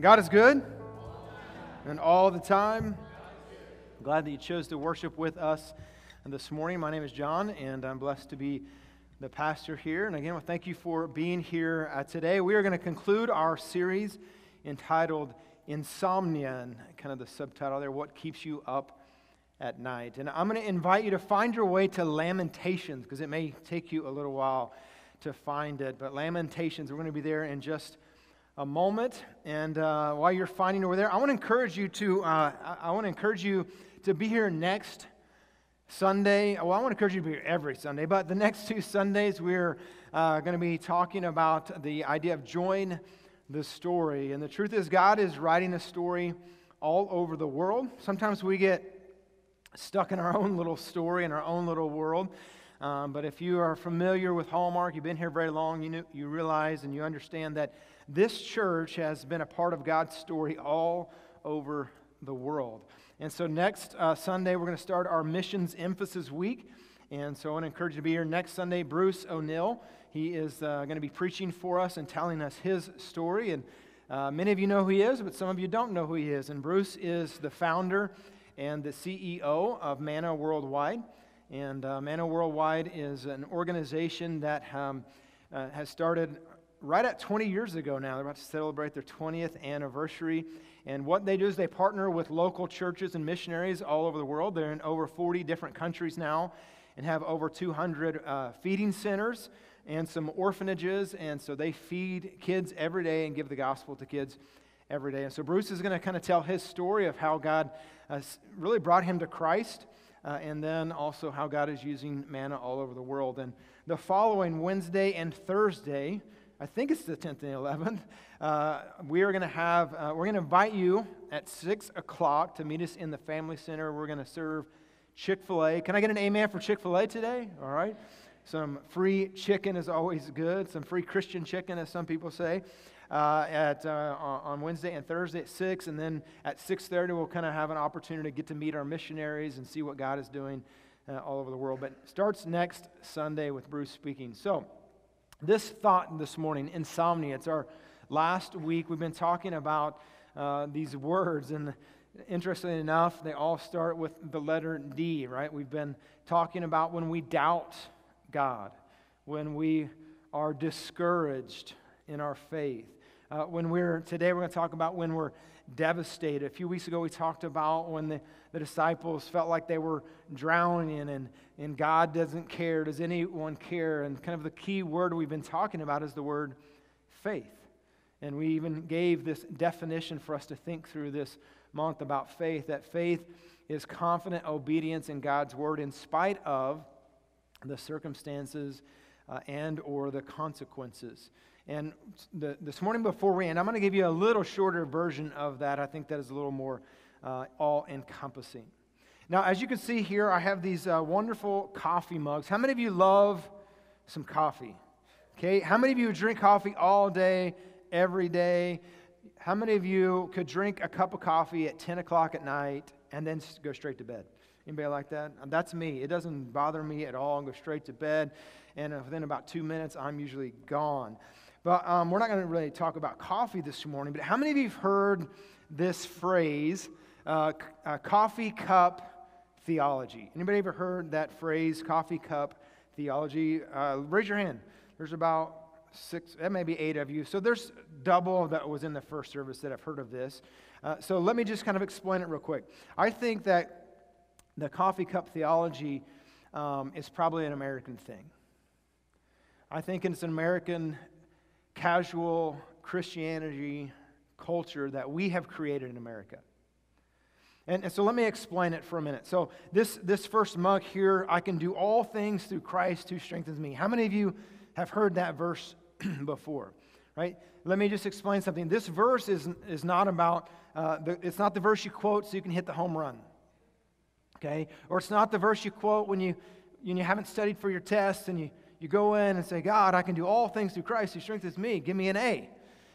God is good, and all the time. Glad that you chose to worship with us this morning. My name is John, and I'm blessed to be the pastor here. And again, well, thank you for being here uh, today. We are going to conclude our series entitled Insomnia, and kind of the subtitle there, What Keeps You Up at Night. And I'm going to invite you to find your way to Lamentations, because it may take you a little while to find it. But Lamentations, we're going to be there in just a moment. And uh, while you're finding over there, I want to encourage you to uh, I want to encourage you to be here next Sunday. Well, I want to encourage you to be here every Sunday, but the next two Sundays we're uh, going to be talking about the idea of join the story. And the truth is, God is writing a story all over the world. Sometimes we get stuck in our own little story in our own little world. Um, but if you are familiar with Hallmark, you've been here very long, you, know, you realize and you understand that this church has been a part of God's story all over the world. And so next uh, Sunday, we're going to start our missions emphasis week. And so I want to encourage you to be here next Sunday. Bruce O'Neill, he is uh, going to be preaching for us and telling us his story. And uh, many of you know who he is, but some of you don't know who he is. And Bruce is the founder and the CEO of Manna Worldwide. And uh, Manna Worldwide is an organization that um, uh, has started right at 20 years ago now. They're about to celebrate their 20th anniversary. And what they do is they partner with local churches and missionaries all over the world. They're in over 40 different countries now and have over 200 uh, feeding centers and some orphanages. And so they feed kids every day and give the gospel to kids every day. And so Bruce is going to kind of tell his story of how God uh, really brought him to Christ. Uh, and then also how God is using manna all over the world. And the following Wednesday and Thursday, I think it's the 10th and 11th. Uh, we are going to have, uh, we're going to invite you at 6 o'clock to meet us in the Family Center. We're going to serve Chick fil A. Can I get an amen for Chick fil A today? All right. Some free chicken is always good. Some free Christian chicken, as some people say, uh, at, uh, on Wednesday and Thursday at 6. And then at 6.30, we'll kind of have an opportunity to get to meet our missionaries and see what God is doing uh, all over the world. But starts next Sunday with Bruce speaking. So, this thought this morning, insomnia, it's our last week. We've been talking about uh, these words, and interestingly enough, they all start with the letter D, right? We've been talking about when we doubt God, when we are discouraged in our faith. Uh, when we're today, we're going to talk about when we're devastated. A few weeks ago, we talked about when the, the disciples felt like they were drowning and, and God doesn't care. Does anyone care? And kind of the key word we've been talking about is the word faith. And we even gave this definition for us to think through this month about faith that faith is confident obedience in God's word in spite of the circumstances uh, and or the consequences. And the, this morning before we end, I'm going to give you a little shorter version of that. I think that is a little more uh, all encompassing. Now, as you can see here, I have these uh, wonderful coffee mugs. How many of you love some coffee? Okay, how many of you drink coffee all day, every day? How many of you could drink a cup of coffee at 10 o'clock at night and then go straight to bed? Anybody like that? That's me. It doesn't bother me at all. I go straight to bed, and within about two minutes, I'm usually gone. But um, we're not going to really talk about coffee this morning. But how many of you have heard this phrase, uh, uh, coffee cup theology? Anybody ever heard that phrase, coffee cup theology? Uh, raise your hand. There's about six, that may be eight of you. So there's double that was in the first service that have heard of this. Uh, so let me just kind of explain it real quick. I think that the coffee cup theology um, is probably an American thing. I think it's an American casual Christianity culture that we have created in America. And, and, so let me explain it for a minute. So, this, this first mug here, I can do all things through Christ who strengthens me. How many of you have heard that verse before? Right? Let me just explain something. This verse is, is not about, uh, the, it's not the verse you quote so you can hit the home run. Okay? Or it's not the verse you quote when you, when you haven't studied for your test and you, you go in and say, God, I can do all things through Christ who strengthens me. Give me an A.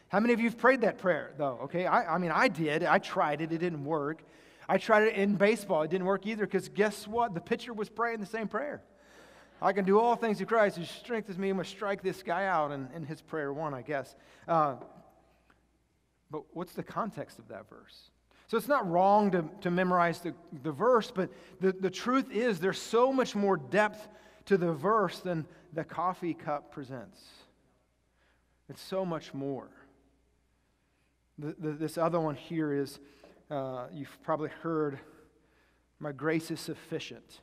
How many of you have prayed that prayer, though? Okay, I, I mean, I did. I tried it, it didn't work. I tried it in baseball, it didn't work either because guess what? The pitcher was praying the same prayer. I can do all things through Christ who strengthens me. I'm going to strike this guy out, and, and his prayer won, I guess. Uh, But what's the context of that verse? So it's not wrong to, to memorize the, the verse, but the, the truth is there's so much more depth to the verse than the coffee cup presents. It's so much more. The, the, this other one here is uh, you've probably heard, My grace is sufficient.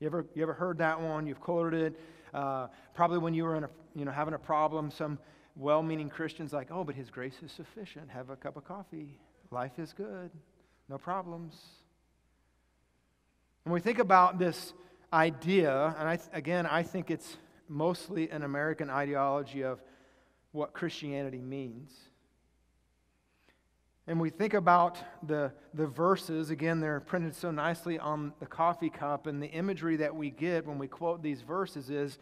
You ever, you ever heard that one? You've quoted it. Uh, probably when you were in a, you know, having a problem, some well meaning Christians like, oh, but his grace is sufficient. Have a cup of coffee. Life is good. No problems. When we think about this idea, and I, again, I think it's mostly an American ideology of what Christianity means. And we think about the, the verses, again, they're printed so nicely on the coffee cup, and the imagery that we get when we quote these verses is,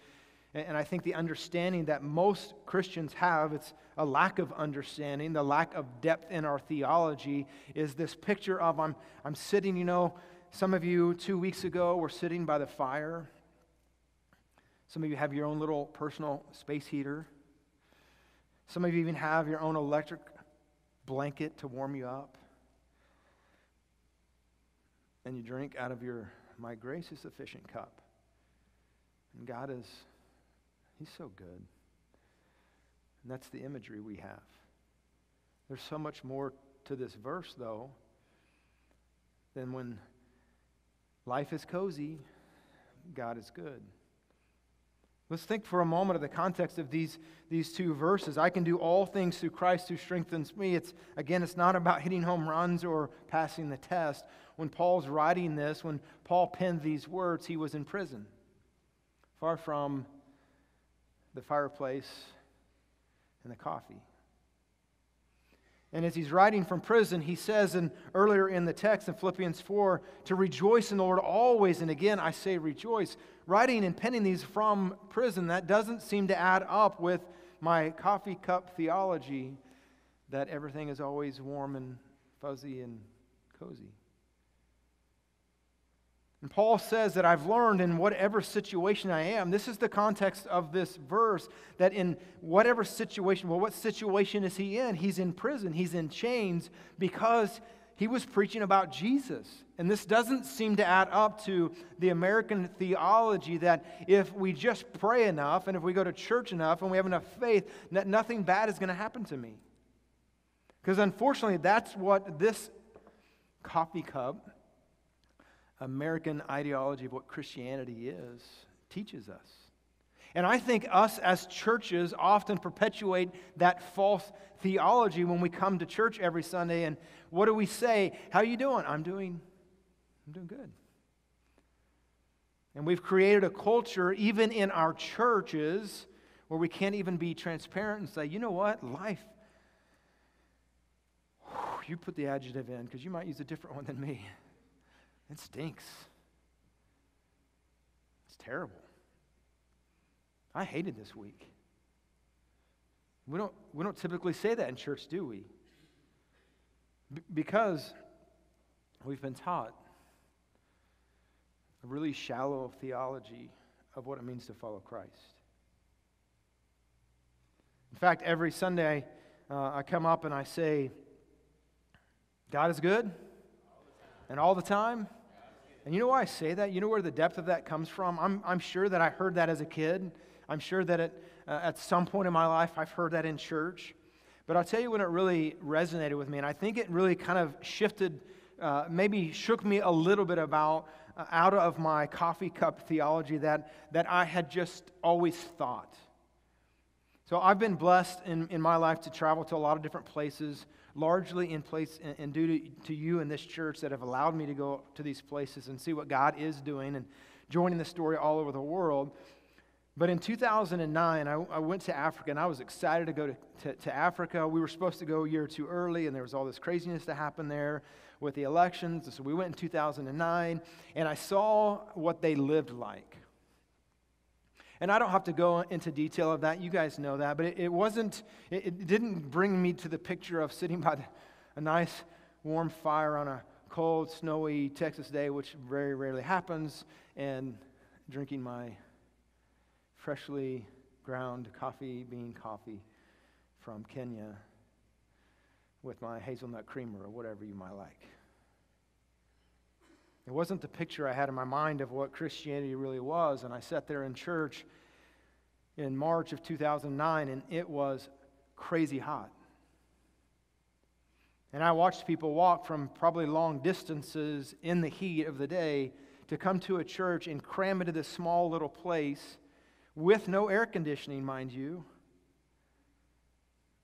and I think the understanding that most Christians have, it's a lack of understanding, the lack of depth in our theology, is this picture of I'm, I'm sitting, you know, some of you two weeks ago were sitting by the fire. Some of you have your own little personal space heater. Some of you even have your own electric blanket to warm you up. And you drink out of your My Grace is Sufficient cup. And God is, He's so good. And that's the imagery we have. There's so much more to this verse, though, than when life is cozy, God is good. Let's think for a moment of the context of these, these two verses. I can do all things through Christ who strengthens me. It's again, it's not about hitting home runs or passing the test. When Paul's writing this, when Paul penned these words, he was in prison, far from the fireplace and the coffee. And as he's writing from prison, he says in, earlier in the text in Philippians 4 to rejoice in the Lord always. And again, I say rejoice. Writing and penning these from prison, that doesn't seem to add up with my coffee cup theology that everything is always warm and fuzzy and cozy. And Paul says that I've learned in whatever situation I am, this is the context of this verse, that in whatever situation, well, what situation is he in? He's in prison, he's in chains because he was preaching about Jesus. And this doesn't seem to add up to the American theology that if we just pray enough and if we go to church enough and we have enough faith, that nothing bad is going to happen to me. Because unfortunately, that's what this coffee cup American ideology of what Christianity is teaches us. And I think us as churches often perpetuate that false theology when we come to church every Sunday and what do we say? How are you doing? I'm doing I'm doing good. And we've created a culture even in our churches where we can't even be transparent and say, "You know what? Life you put the adjective in because you might use a different one than me. It stinks. It's terrible. I hated this week. We don't, we don't typically say that in church, do we? Because we've been taught a really shallow theology of what it means to follow Christ. In fact, every Sunday uh, I come up and I say, God is good and all the time. And you know why I say that? You know where the depth of that comes from? I'm, I'm sure that I heard that as a kid. I'm sure that it, uh, at some point in my life I've heard that in church. But I'll tell you when it really resonated with me, and I think it really kind of shifted, uh, maybe shook me a little bit about uh, out of my coffee cup theology that, that I had just always thought. So I've been blessed in, in my life to travel to a lot of different places largely in place and due to, to you and this church that have allowed me to go to these places and see what God is doing and joining the story all over the world. But in 2009, I, I went to Africa and I was excited to go to, to, to, Africa. We were supposed to go a year too early, and there was all this craziness that happened there with the elections. So we went in 2009, and I saw what they lived like. And I don't have to go into detail of that. You guys know that. But it, it wasn't, it, it, didn't bring me to the picture of sitting by the, a nice warm fire on a cold, snowy Texas day, which very rarely happens, and drinking my freshly ground coffee bean coffee from Kenya. with my hazelnut creamer or whatever you might like. It wasn't the picture I had in my mind of what Christianity really was. And I sat there in church in March of 2009, and it was crazy hot. And I watched people walk from probably long distances in the heat of the day to come to a church and cram into this small little place with no air conditioning, mind you,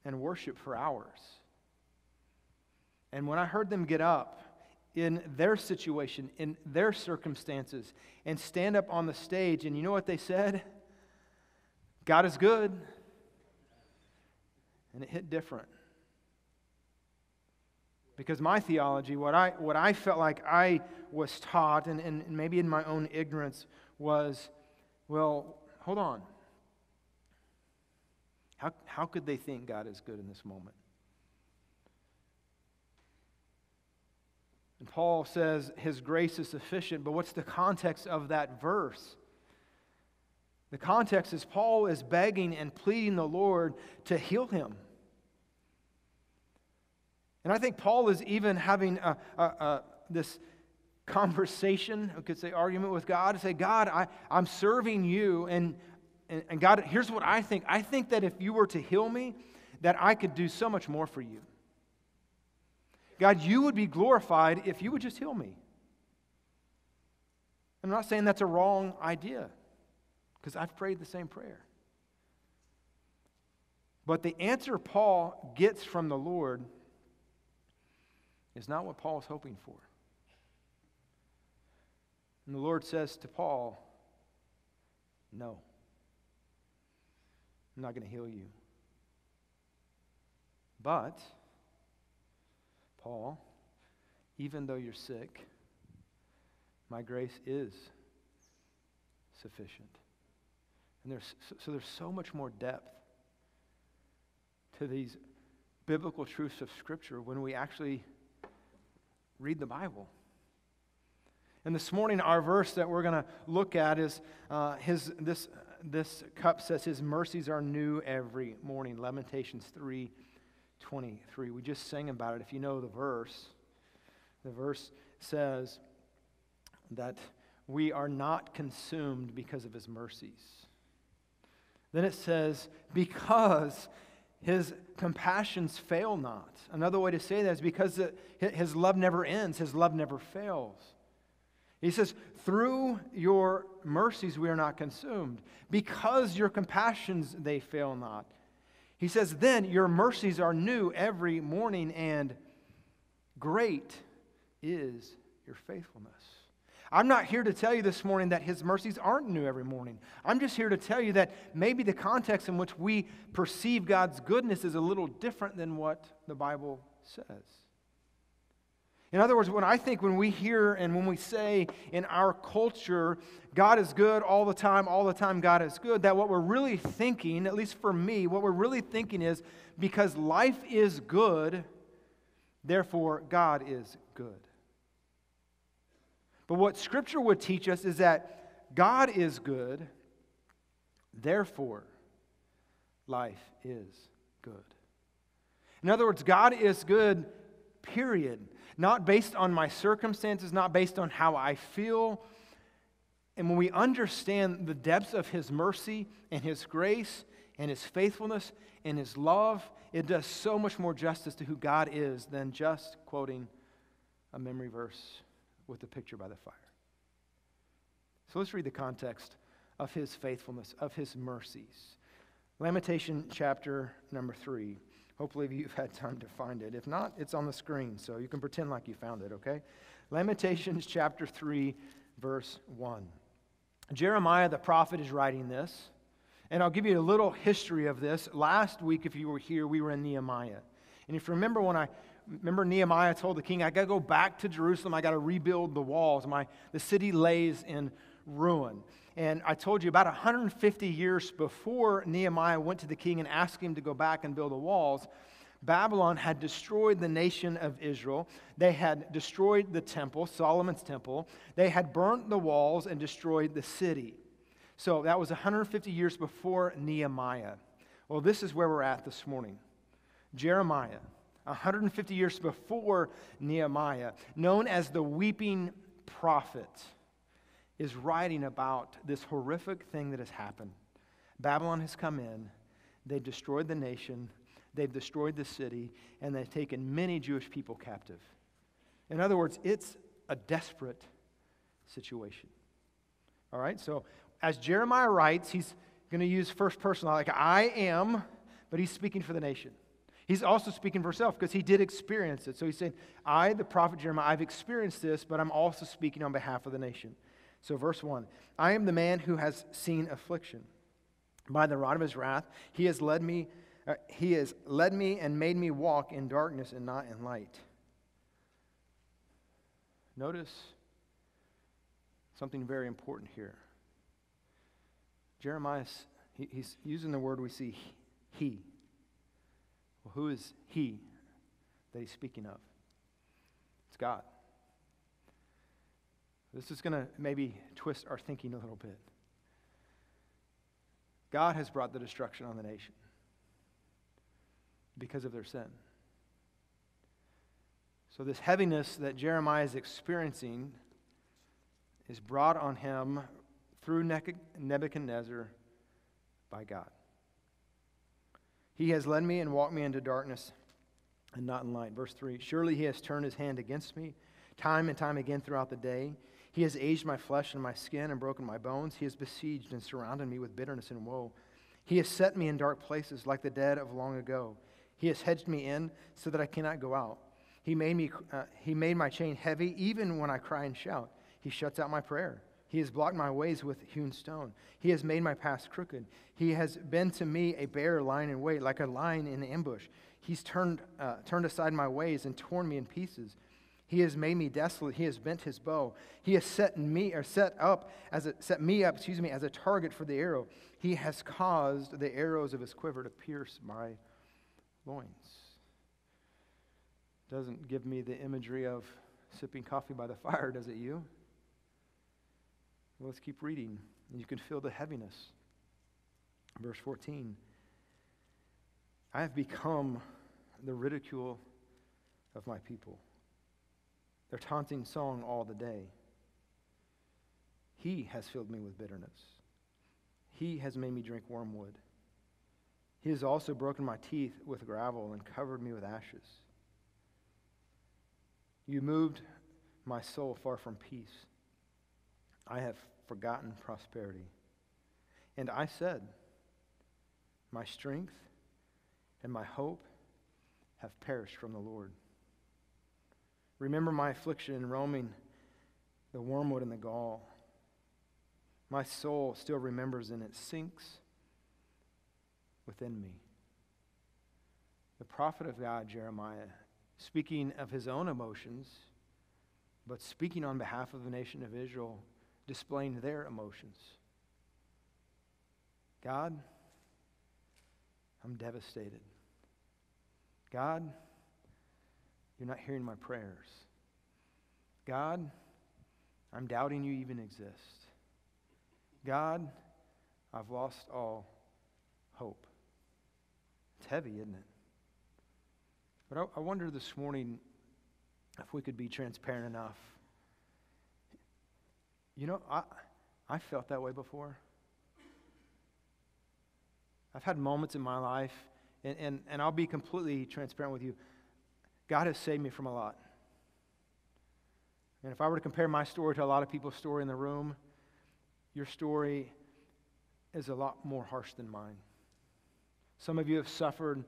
and worship for hours. And when I heard them get up in their situation, in their circumstances, and stand up on the stage, and you know what they said? God is good. And it hit different. Because my theology, what I, what I felt like I was taught, and, and maybe in my own ignorance, was well, hold on. How, how could they think God is good in this moment? And Paul says his grace is sufficient, but what's the context of that verse? The context is Paul is begging and pleading the Lord to heal him. And I think Paul is even having a, a, a, this conversation, I could say argument with God, say, God, I, I'm serving you, and, and, and God, here's what I think. I think that if you were to heal me, that I could do so much more for you. God, you would be glorified if you would just heal me. I'm not saying that's a wrong idea, because I've prayed the same prayer. But the answer Paul gets from the Lord is not what Paul is hoping for. And the Lord says to Paul, No, I'm not going to heal you. But, Paul, even though you're sick, my grace is sufficient. And there's, so there's so much more depth to these biblical truths of Scripture when we actually read the Bible. And this morning, our verse that we're going to look at is uh, his, this, this cup says, His mercies are new every morning. Lamentations 3 23. We just sang about it. If you know the verse, the verse says that we are not consumed because of His mercies. Then it says, because his compassions fail not. Another way to say that is because his love never ends, his love never fails. He says, Through your mercies we are not consumed, because your compassions they fail not. He says, Then your mercies are new every morning, and great is your faithfulness. I'm not here to tell you this morning that His mercies aren't new every morning. I'm just here to tell you that maybe the context in which we perceive God's goodness is a little different than what the Bible says. In other words, when I think when we hear and when we say in our culture, God is good all the time, all the time, God is good, that what we're really thinking, at least for me, what we're really thinking is because life is good, therefore God is good. But what Scripture would teach us is that God is good, therefore, life is good. In other words, God is good, period. Not based on my circumstances, not based on how I feel. And when we understand the depths of His mercy and His grace and His faithfulness and His love, it does so much more justice to who God is than just quoting a memory verse with the picture by the fire. So let's read the context of his faithfulness, of his mercies. Lamentation chapter number three. Hopefully, you've had time to find it. If not, it's on the screen, so you can pretend like you found it, okay? Lamentations chapter 3, verse 1. Jeremiah the prophet is writing this, and I'll give you a little history of this. Last week, if you were here, we were in Nehemiah. And if you remember when I remember Nehemiah told the king, I got to go back to Jerusalem. I got to rebuild the walls. My, the city lays in ruin. And I told you about 150 years before Nehemiah went to the king and asked him to go back and build the walls, Babylon had destroyed the nation of Israel. They had destroyed the temple, Solomon's temple. They had burnt the walls and destroyed the city. So that was 150 years before Nehemiah. Well, this is where we're at this morning. Jeremiah 150 years before Nehemiah, known as the weeping prophet, is writing about this horrific thing that has happened. Babylon has come in, they've destroyed the nation, they've destroyed the city, and they've taken many Jewish people captive. In other words, it's a desperate situation. All right, so as Jeremiah writes, he's going to use first person, like I am, but he's speaking for the nation. He's also speaking for himself because he did experience it. So he's saying, I, the prophet Jeremiah, I've experienced this, but I'm also speaking on behalf of the nation. So, verse 1 I am the man who has seen affliction. By the rod of his wrath, he has led me, uh, he has led me and made me walk in darkness and not in light. Notice something very important here. Jeremiah, he, he's using the word we see, he. Well, who is he that he's speaking of? It's God. This is going to maybe twist our thinking a little bit. God has brought the destruction on the nation because of their sin. So, this heaviness that Jeremiah is experiencing is brought on him through Nebuchadnezzar by God. He has led me and walked me into darkness and not in light. Verse 3 Surely he has turned his hand against me time and time again throughout the day. He has aged my flesh and my skin and broken my bones. He has besieged and surrounded me with bitterness and woe. He has set me in dark places like the dead of long ago. He has hedged me in so that I cannot go out. He made, me, uh, he made my chain heavy even when I cry and shout. He shuts out my prayer. He has blocked my ways with hewn stone. He has made my paths crooked. He has been to me a bear lying in wait, like a lion in ambush. He's turned, uh, turned aside my ways and torn me in pieces. He has made me desolate. He has bent his bow. He has set me or set up as a, set me up, excuse me, as a target for the arrow. He has caused the arrows of his quiver to pierce my loins. Doesn't give me the imagery of sipping coffee by the fire, does it you? Well, let's keep reading, you can feel the heaviness. Verse 14 I have become the ridicule of my people, their taunting song all the day. He has filled me with bitterness. He has made me drink wormwood. He has also broken my teeth with gravel and covered me with ashes. You moved my soul far from peace. I have forgotten prosperity. And I said, My strength and my hope have perished from the Lord. Remember my affliction in roaming the wormwood and the gall. My soul still remembers and it sinks within me. The prophet of God, Jeremiah, speaking of his own emotions, but speaking on behalf of the nation of Israel, displaying their emotions. God, I'm devastated. God, you're not hearing my prayers. God, I'm doubting you even exist. God, I've lost all hope. It's heavy, isn't it? But I, I wonder this morning if we could be transparent enough you know, I, I felt that way before. I've had moments in my life, and, and, and I'll be completely transparent with you. God has saved me from a lot. And if I were to compare my story to a lot of people's story in the room, your story is a lot more harsh than mine. Some of you have suffered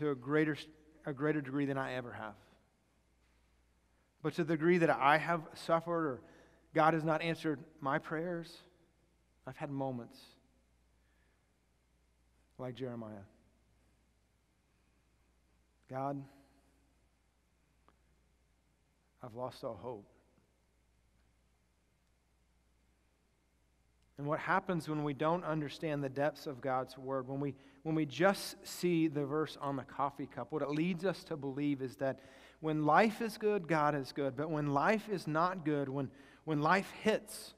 to a greater, a greater degree than I ever have. But to the degree that I have suffered or God has not answered my prayers. I've had moments like Jeremiah. God, I've lost all hope. And what happens when we don't understand the depths of God's word, when we, when we just see the verse on the coffee cup, what it leads us to believe is that when life is good, God is good. But when life is not good, when, when life hits,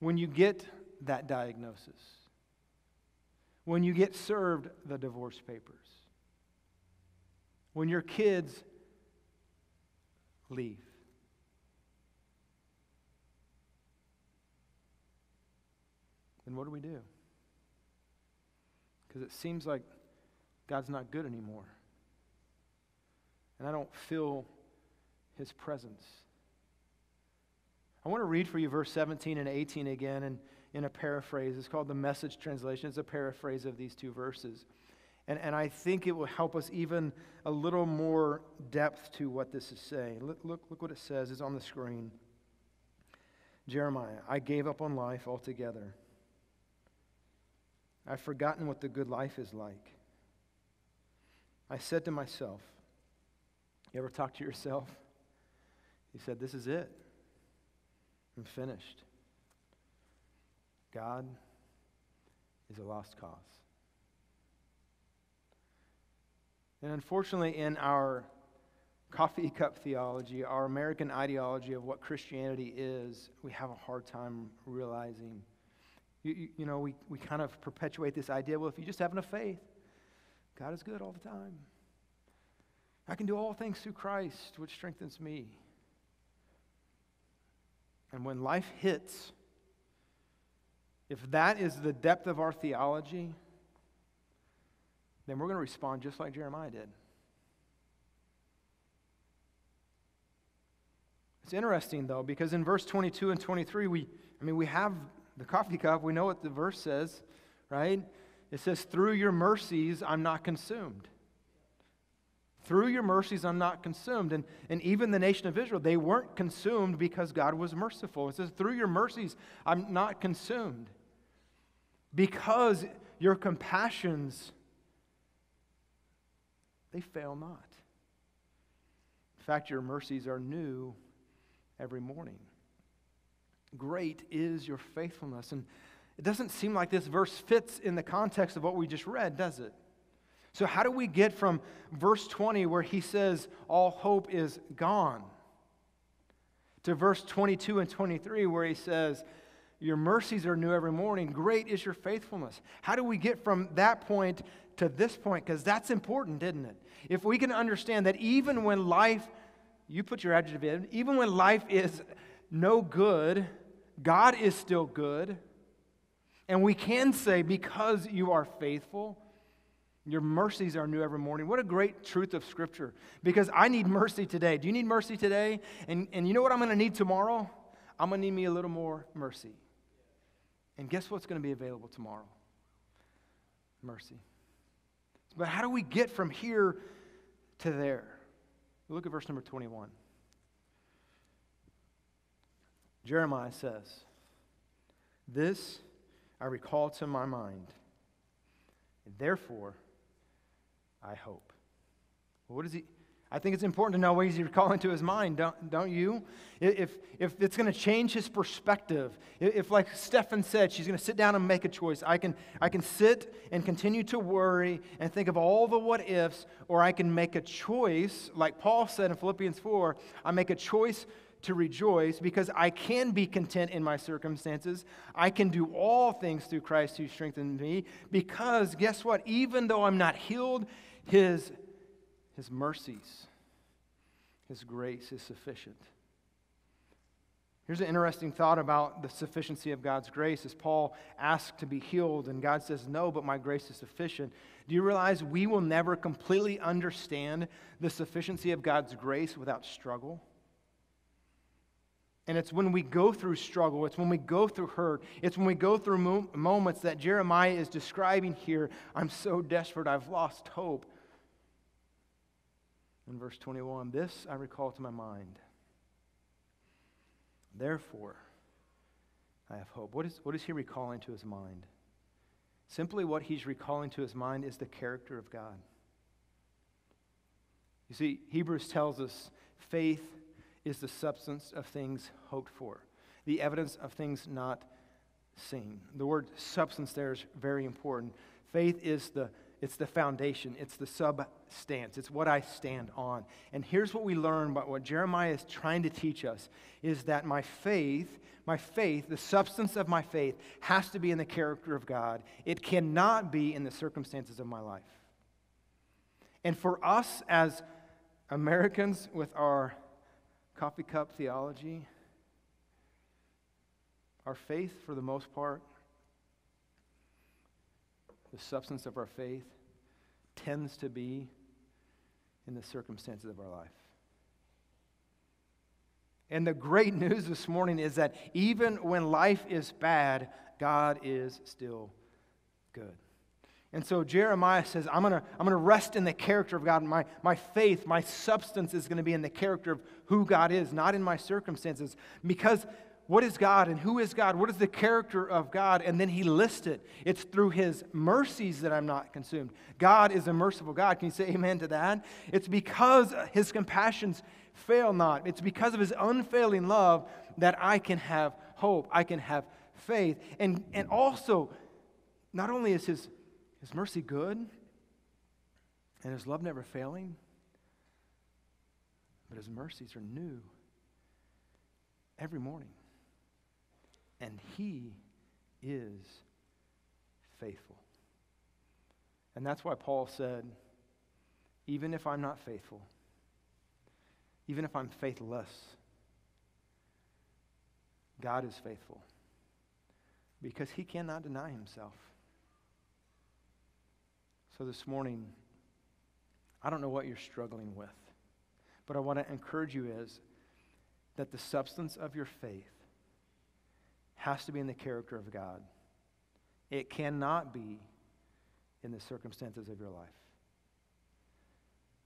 when you get that diagnosis, when you get served the divorce papers, when your kids leave? Then what do we do? Because it seems like God's not good anymore. And I don't feel his presence. I want to read for you verse 17 and 18 again and in a paraphrase. It's called the message translation. It's a paraphrase of these two verses. And, and I think it will help us even a little more depth to what this is saying. Look, look, look what it says. It's on the screen. Jeremiah, I gave up on life altogether. I've forgotten what the good life is like. I said to myself, You ever talk to yourself? He said, This is it. I'm finished. God is a lost cause. And unfortunately, in our coffee cup theology, our American ideology of what Christianity is, we have a hard time realizing. You, you, you, know, we, we kind of perpetuate this idea well, if you just have enough faith, God is good all the time. I can do all things through Christ, which strengthens me. And when life hits, if that is the depth of our theology, then we're going to respond just like Jeremiah did. It's interesting, though, because in verse 22 and 23, we, I mean, we have the coffee cup. We know what the verse says, right? It says, Through your mercies, I'm not consumed. Through your mercies, I'm not consumed. And, and even the nation of Israel, they weren't consumed because God was merciful. It says, Through your mercies, I'm not consumed. Because your compassions, they fail not. In fact, your mercies are new every morning. Great is your faithfulness. And it doesn't seem like this verse fits in the context of what we just read, does it? So, how do we get from verse 20, where he says, All hope is gone, to verse 22 and 23, where he says, Your mercies are new every morning. Great is your faithfulness. How do we get from that point to this point? Because that's important, isn't it? If we can understand that even when life, you put your adjective in, even when life is no good, God is still good. And we can say, Because you are faithful, your mercies are new every morning. What a great truth of Scripture. Because I need mercy today. Do you need mercy today? And, and you know what I'm going to need tomorrow? I'm going to need me a little more mercy. And guess what's going to be available tomorrow? Mercy. But how do we get from here to there? Look at verse number 21. Jeremiah says, This I recall to my mind. Therefore, I hope. Well, what is he? I think it's important to know what he's recalling to his mind, don't, don't you? If, if it's going to change his perspective, if, like Stefan said, she's going to sit down and make a choice, I can, I can sit and continue to worry and think of all the what ifs, or I can make a choice, like Paul said in Philippians 4, I make a choice to rejoice because I can be content in my circumstances. I can do all things through Christ who strengthens me because guess what? Even though I'm not healed, his, his mercies, His grace is sufficient. Here's an interesting thought about the sufficiency of God's grace. As Paul asks to be healed, and God says, No, but my grace is sufficient. Do you realize we will never completely understand the sufficiency of God's grace without struggle? And it's when we go through struggle, it's when we go through hurt, it's when we go through mo- moments that Jeremiah is describing here. I'm so desperate, I've lost hope. In verse 21, this I recall to my mind. Therefore, I have hope. What is, what is he recalling to his mind? Simply what he's recalling to his mind is the character of God. You see, Hebrews tells us faith is the substance of things hoped for, the evidence of things not seen. The word substance there is very important. Faith is the it's the foundation, it's the substance, it's what I stand on. And here's what we learn about what Jeremiah is trying to teach us is that my faith, my faith, the substance of my faith has to be in the character of God. It cannot be in the circumstances of my life. And for us as Americans with our coffee cup theology, our faith, for the most part, the substance of our faith, tends to be in the circumstances of our life. And the great news this morning is that even when life is bad, God is still good. And so Jeremiah says, I'm going to I'm to rest in the character of God. My, my faith, my substance is going to be in the character of who God is, not in my circumstances. Because what is God and who is God? What is the character of God? And then he lists it. It's through his mercies that I'm not consumed. God is a merciful God. Can you say amen to that? It's because his compassions fail not. It's because of his unfailing love that I can have hope. I can have faith. And, and also, not only is his, his mercy good and his love never failing, but his mercies are new every morning and He is faithful. And that's why Paul said, even if I'm not faithful, even if I'm faithless, God is faithful because He cannot deny Himself. So this morning, I don't know what you're struggling with, but I want to encourage you is that the substance of your faith has to be in the character of God. It cannot be in the circumstances of your life.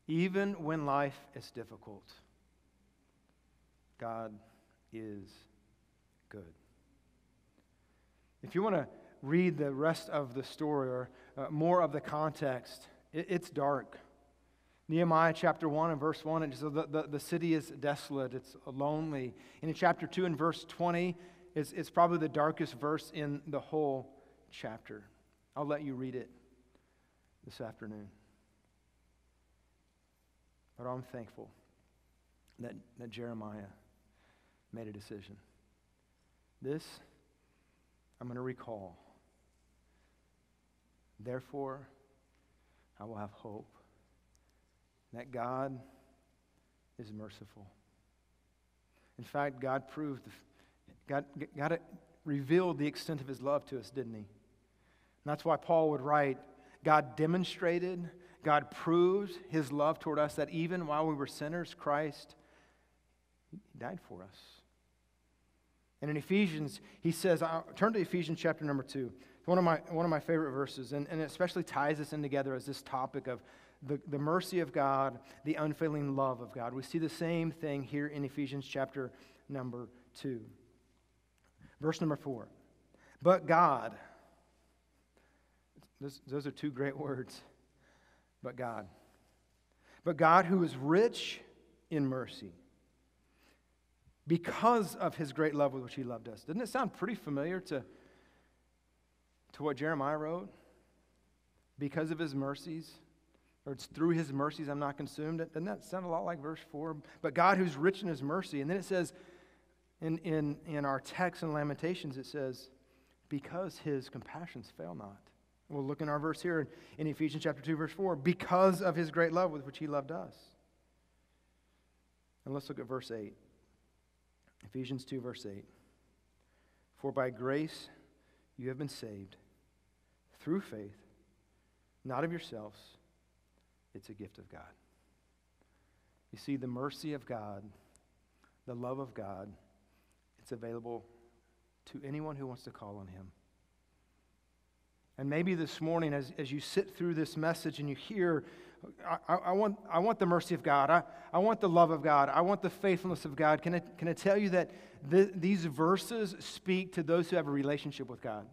Even when life is difficult, God is good. If you want to read the rest of the story or uh, more of the context, it, it's dark. Nehemiah chapter 1 and verse 1, it says the, the, the city is desolate, it's lonely. And in chapter 2 and verse 20, it's, it's probably the darkest verse in the whole chapter. I'll let you read it this afternoon. But I'm thankful that, that Jeremiah made a decision. This I'm going to recall. Therefore, I will have hope that God is merciful. In fact, God proved God, God revealed the extent of his love to us, didn't he? And that's why Paul would write God demonstrated, God proved his love toward us that even while we were sinners, Christ died for us. And in Ephesians, he says, I'll turn to Ephesians chapter number two. It's one of my, one of my favorite verses, and, and it especially ties us in together as this topic of the, the mercy of God, the unfailing love of God. We see the same thing here in Ephesians chapter number 2. Verse number four. But God, those, those are two great words. But God. But God, who is rich in mercy, because of his great love with which he loved us. Doesn't it sound pretty familiar to, to what Jeremiah wrote? Because of his mercies, or it's through his mercies I'm not consumed. Doesn't that sound a lot like verse 4? But God, who's rich in his mercy. And then it says, in, in, in our text in Lamentations, it says, because his compassions fail not. We'll look in our verse here in Ephesians chapter 2, verse 4, because of his great love with which he loved us. And let's look at verse 8. Ephesians 2, verse 8. For by grace you have been saved through faith, not of yourselves, it's a gift of God. You see, the mercy of God, the love of God, it's available to anyone who wants to call on him. And maybe this morning, as, as you sit through this message and you hear, I, I, want, I want the mercy of God, I, I want the love of God, I want the faithfulness of God, can I, can I tell you that th- these verses speak to those who have a relationship with God?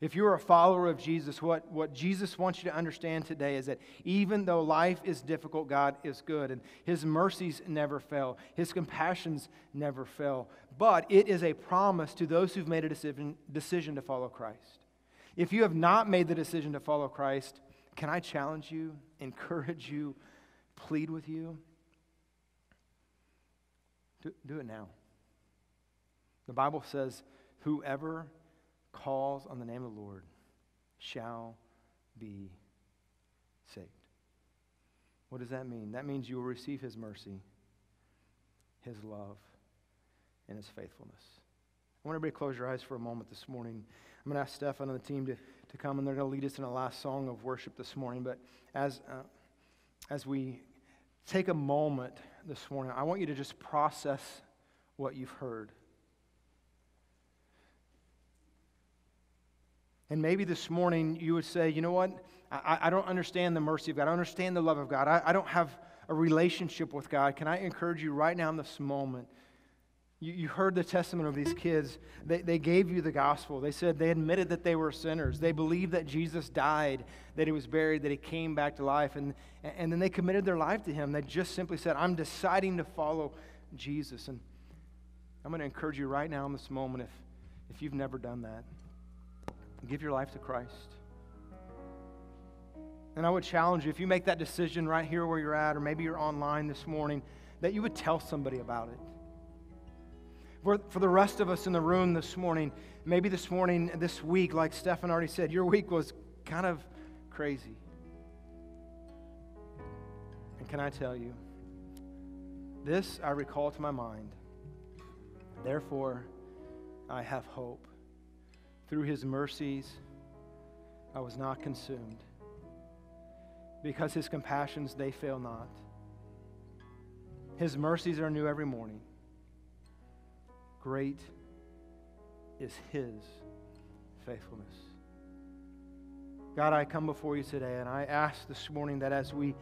If you're a follower of Jesus, what, what Jesus wants you to understand today is that even though life is difficult, God is good. And His mercies never fail, His compassions never fail. But it is a promise to those who've made a decision, decision to follow Christ. If you have not made the decision to follow Christ, can I challenge you, encourage you, plead with you? Do, do it now. The Bible says, whoever calls on the name of the Lord shall be saved. What does that mean? That means you will receive His mercy, His love, and His faithfulness. I want everybody to close your eyes for a moment this morning. I'm going to ask Stefan and the team to, to come, and they're going to lead us in a last song of worship this morning. But as, uh, as we take a moment this morning, I want you to just process what you've heard. And maybe this morning you would say, you know what? I, I don't understand the mercy of God. I don't understand the love of God. I, I don't have a relationship with God. Can I encourage you right now in this moment? You, you heard the testimony of these kids. They, they gave you the gospel. They said they admitted that they were sinners. They believed that Jesus died, that he was buried, that he came back to life. And, and then they committed their life to him. They just simply said, I'm deciding to follow Jesus. And I'm going to encourage you right now in this moment if, if you've never done that, give your life to Christ. And I would challenge you, if you make that decision right here where you're at, or maybe you're online this morning, that you would tell somebody about it. For, for the rest of us in the room this morning, maybe this morning, this week, like Stefan already said, your week was kind of crazy. And can I tell you, this I recall to my mind. Therefore, I have hope. Through his mercies, I was not consumed. Because his compassions, they fail not. His mercies are new every morning. Great is his faithfulness. God, I come before you today and I ask this morning that as we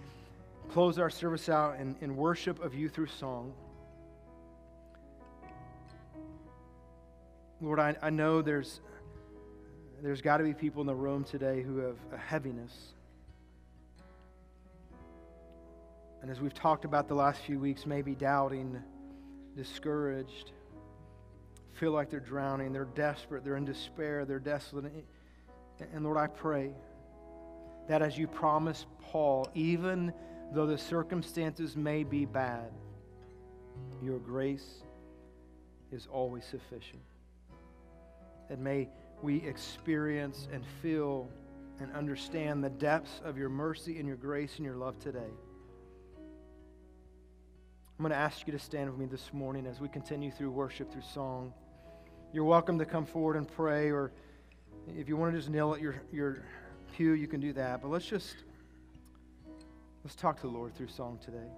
close our service out in, in worship of you through song, Lord, I, I know there's, there's got to be people in the room today who have a heaviness. And as we've talked about the last few weeks, maybe doubting, discouraged, feel like they're drowning, they're desperate, they're in despair, they're desolate. And Lord, I pray that as you promised Paul, even though the circumstances may be bad, your grace is always sufficient. And may we experience and feel and understand the depths of your mercy and your grace and your love today. I'm going to ask you to stand with me this morning as we continue through worship, through song. You're welcome to come forward and pray, or if you want to just kneel at your, your pew, you can do that. But let's just let's talk to the Lord through song today.